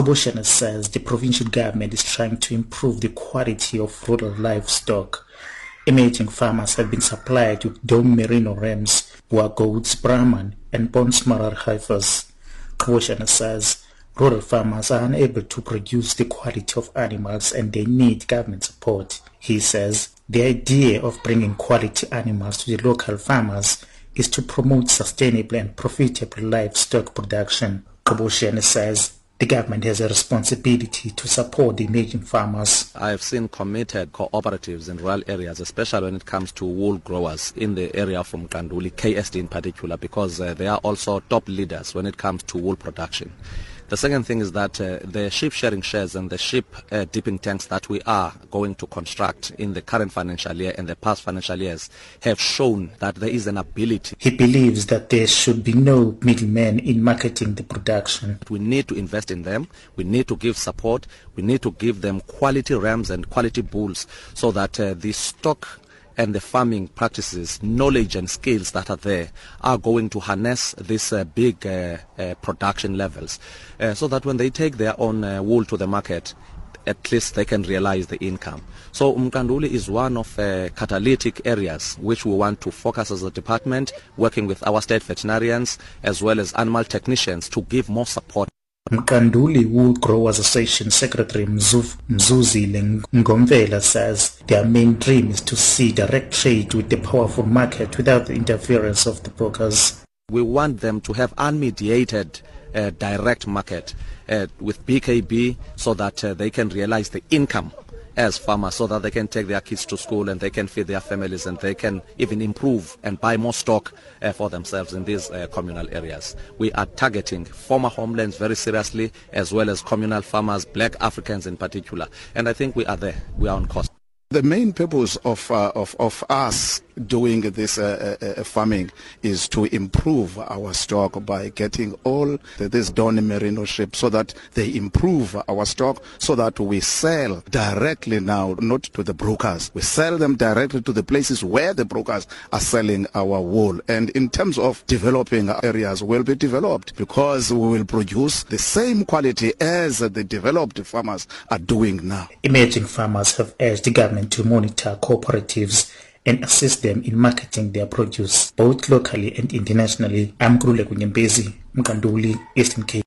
Qhoboshiyane says the provincial government is trying to improve the quality of rural livestock. Emerging farmers have been supplied with Dohne Merino rams, goats, Brahman, and Bonsmara heifers. Qhoboshiyane says rural farmers are unable to produce the quality of animals and they need government support. He says the idea of bringing quality animals to the local farmers is to promote sustainable and profitable livestock production. Qhoboshiyane says the government has a responsibility to support the emerging farmers. I've seen committed cooperatives in rural areas, especially when it comes to wool growers in the area from Mqanduli, KSD in particular, because uh, they are also top leaders when it comes to wool production. The second thing is that uh, the sheep sharing sheds and the sheep uh, dipping tanks that we are going to construct in the current financial year and the past financial years have shown that there is an ability. He believes that there should be no middlemen in marketing the production. We need to invest in them. We need to give support. We need to give them quality rams and quality bulls so that uh, the stock and the farming practices, knowledge and skills that are there are going to harness these uh, big uh, uh, production levels uh, so that when they take their own uh, wool to the market, at least they can realize the income. So Mqanduli is one of uh, catalytic areas which we want to focus as a department, working with our state veterinarians as well as animal technicians to give more support. Mqanduli Wool Growers Association Secretary Mzuzile Ngomvela says their main dream is to see direct trade with the powerful market without the interference of the brokers. We want them to have unmediated uh, direct market uh, with BKB so that uh, they can realize the income as farmers so that they can take their kids to school and they can feed their families and they can even improve and buy more stock uh, for themselves in these uh, communal areas. We are targeting former homelands very seriously as well as communal farmers, black Africans in particular. And I think we are there. We are on course. The main purpose of, uh, of, of us doing this uh, uh, farming is to improve our stock by getting all this Dohne Merino sheep so that they improve our stock so that we sell directly now, not to the brokers. We sell them directly to the places where the brokers are selling our wool. And in terms of developing areas will be developed because we will produce the same quality as the developed farmers are doing now. Emerging farmers have urged the government to monitor cooperatives and assist them in marketing their produce both locally and internationally. I'm Krule Kunyembezi, Mkanduli, Eastern Cape.